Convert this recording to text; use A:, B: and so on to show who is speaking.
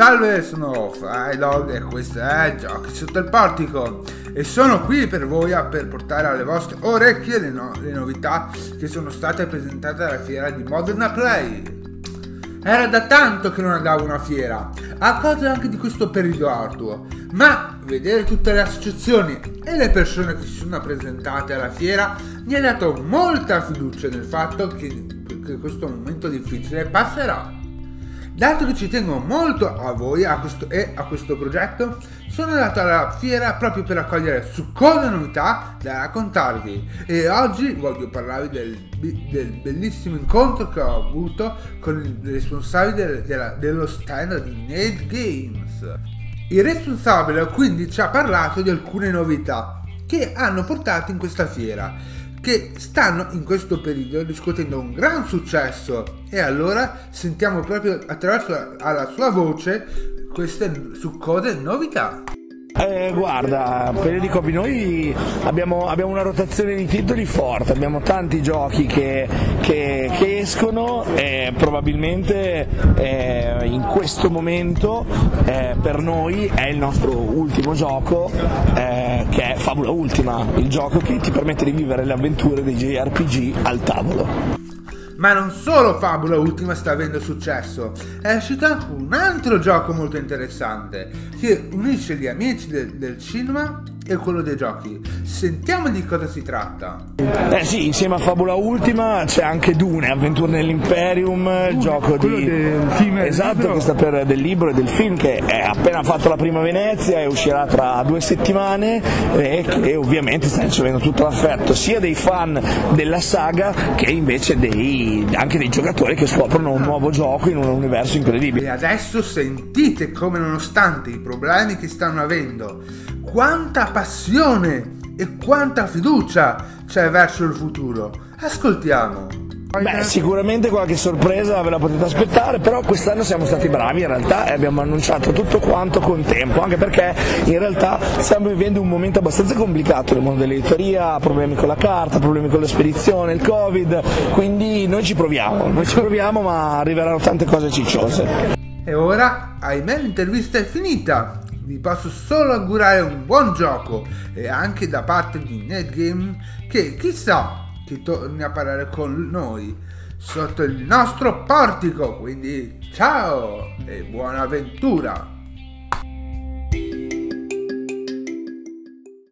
A: Salve, sono Flydog e questo è Giochi sotto il portico e sono qui per voi per portare alle vostre orecchie le, no- le novità che sono state presentate alla fiera di Modern Play. Era da tanto che non andavo a una fiera, a causa anche di questo periodo arduo, ma vedere tutte le associazioni e le persone che si sono presentate alla fiera mi ha dato molta fiducia nel fatto che, che questo momento difficile passerà. Dato che ci tengo molto a voi a questo, e a questo progetto, sono andato alla fiera proprio per raccogliere succose novità da raccontarvi e oggi voglio parlarvi del, del bellissimo incontro che ho avuto con il responsabile del, dello stand di Nate Games. Il responsabile quindi ci ha parlato di alcune novità che hanno portato in questa fiera che stanno in questo periodo riscuotendo un gran successo e allora sentiamo proprio attraverso la sua voce queste succose novità.
B: Eh, guarda, periodico noi abbiamo, abbiamo, una rotazione di titoli forte, abbiamo tanti giochi che, che, che escono e probabilmente eh, in questo momento eh, per noi è il nostro ultimo gioco eh, che è Fabula Ultima, il gioco che ti permette di vivere le avventure dei JRPG al tavolo.
A: Ma non solo Fabula Ultima sta avendo successo, è uscito anche un altro gioco molto interessante che unisce gli amici del, del cinema e quello dei giochi. Sentiamo di cosa si tratta.
B: Eh sì, insieme a Fabula Ultima c'è anche Dune, Avventure nell'Imperium, il gioco di...
A: Del film
B: esatto, che sta per del libro e del film che è appena fatto la prima Venezia e uscirà tra due settimane e che ovviamente sta ricevendo tutto l'affetto sia dei fan della saga che invece dei, anche dei giocatori che scoprono un nuovo gioco in un universo incredibile.
A: E adesso sentite come nonostante i problemi che stanno avendo quanta passione e quanta fiducia c'è verso il futuro. Ascoltiamo.
B: Beh, sicuramente qualche sorpresa ve la potete aspettare, però quest'anno siamo stati bravi in realtà e abbiamo annunciato tutto quanto con tempo, anche perché in realtà stiamo vivendo un momento abbastanza complicato nel mondo dell'editoria, problemi con la carta, problemi con la spedizione, il Covid, quindi noi ci proviamo, noi ci proviamo ma arriveranno tante cose cicciose.
A: E ora, ahimè, l'intervista è finita vi posso solo augurare un buon gioco e anche da parte di NetGame che chissà che torni a parlare con noi sotto il nostro portico. Quindi ciao e buona avventura!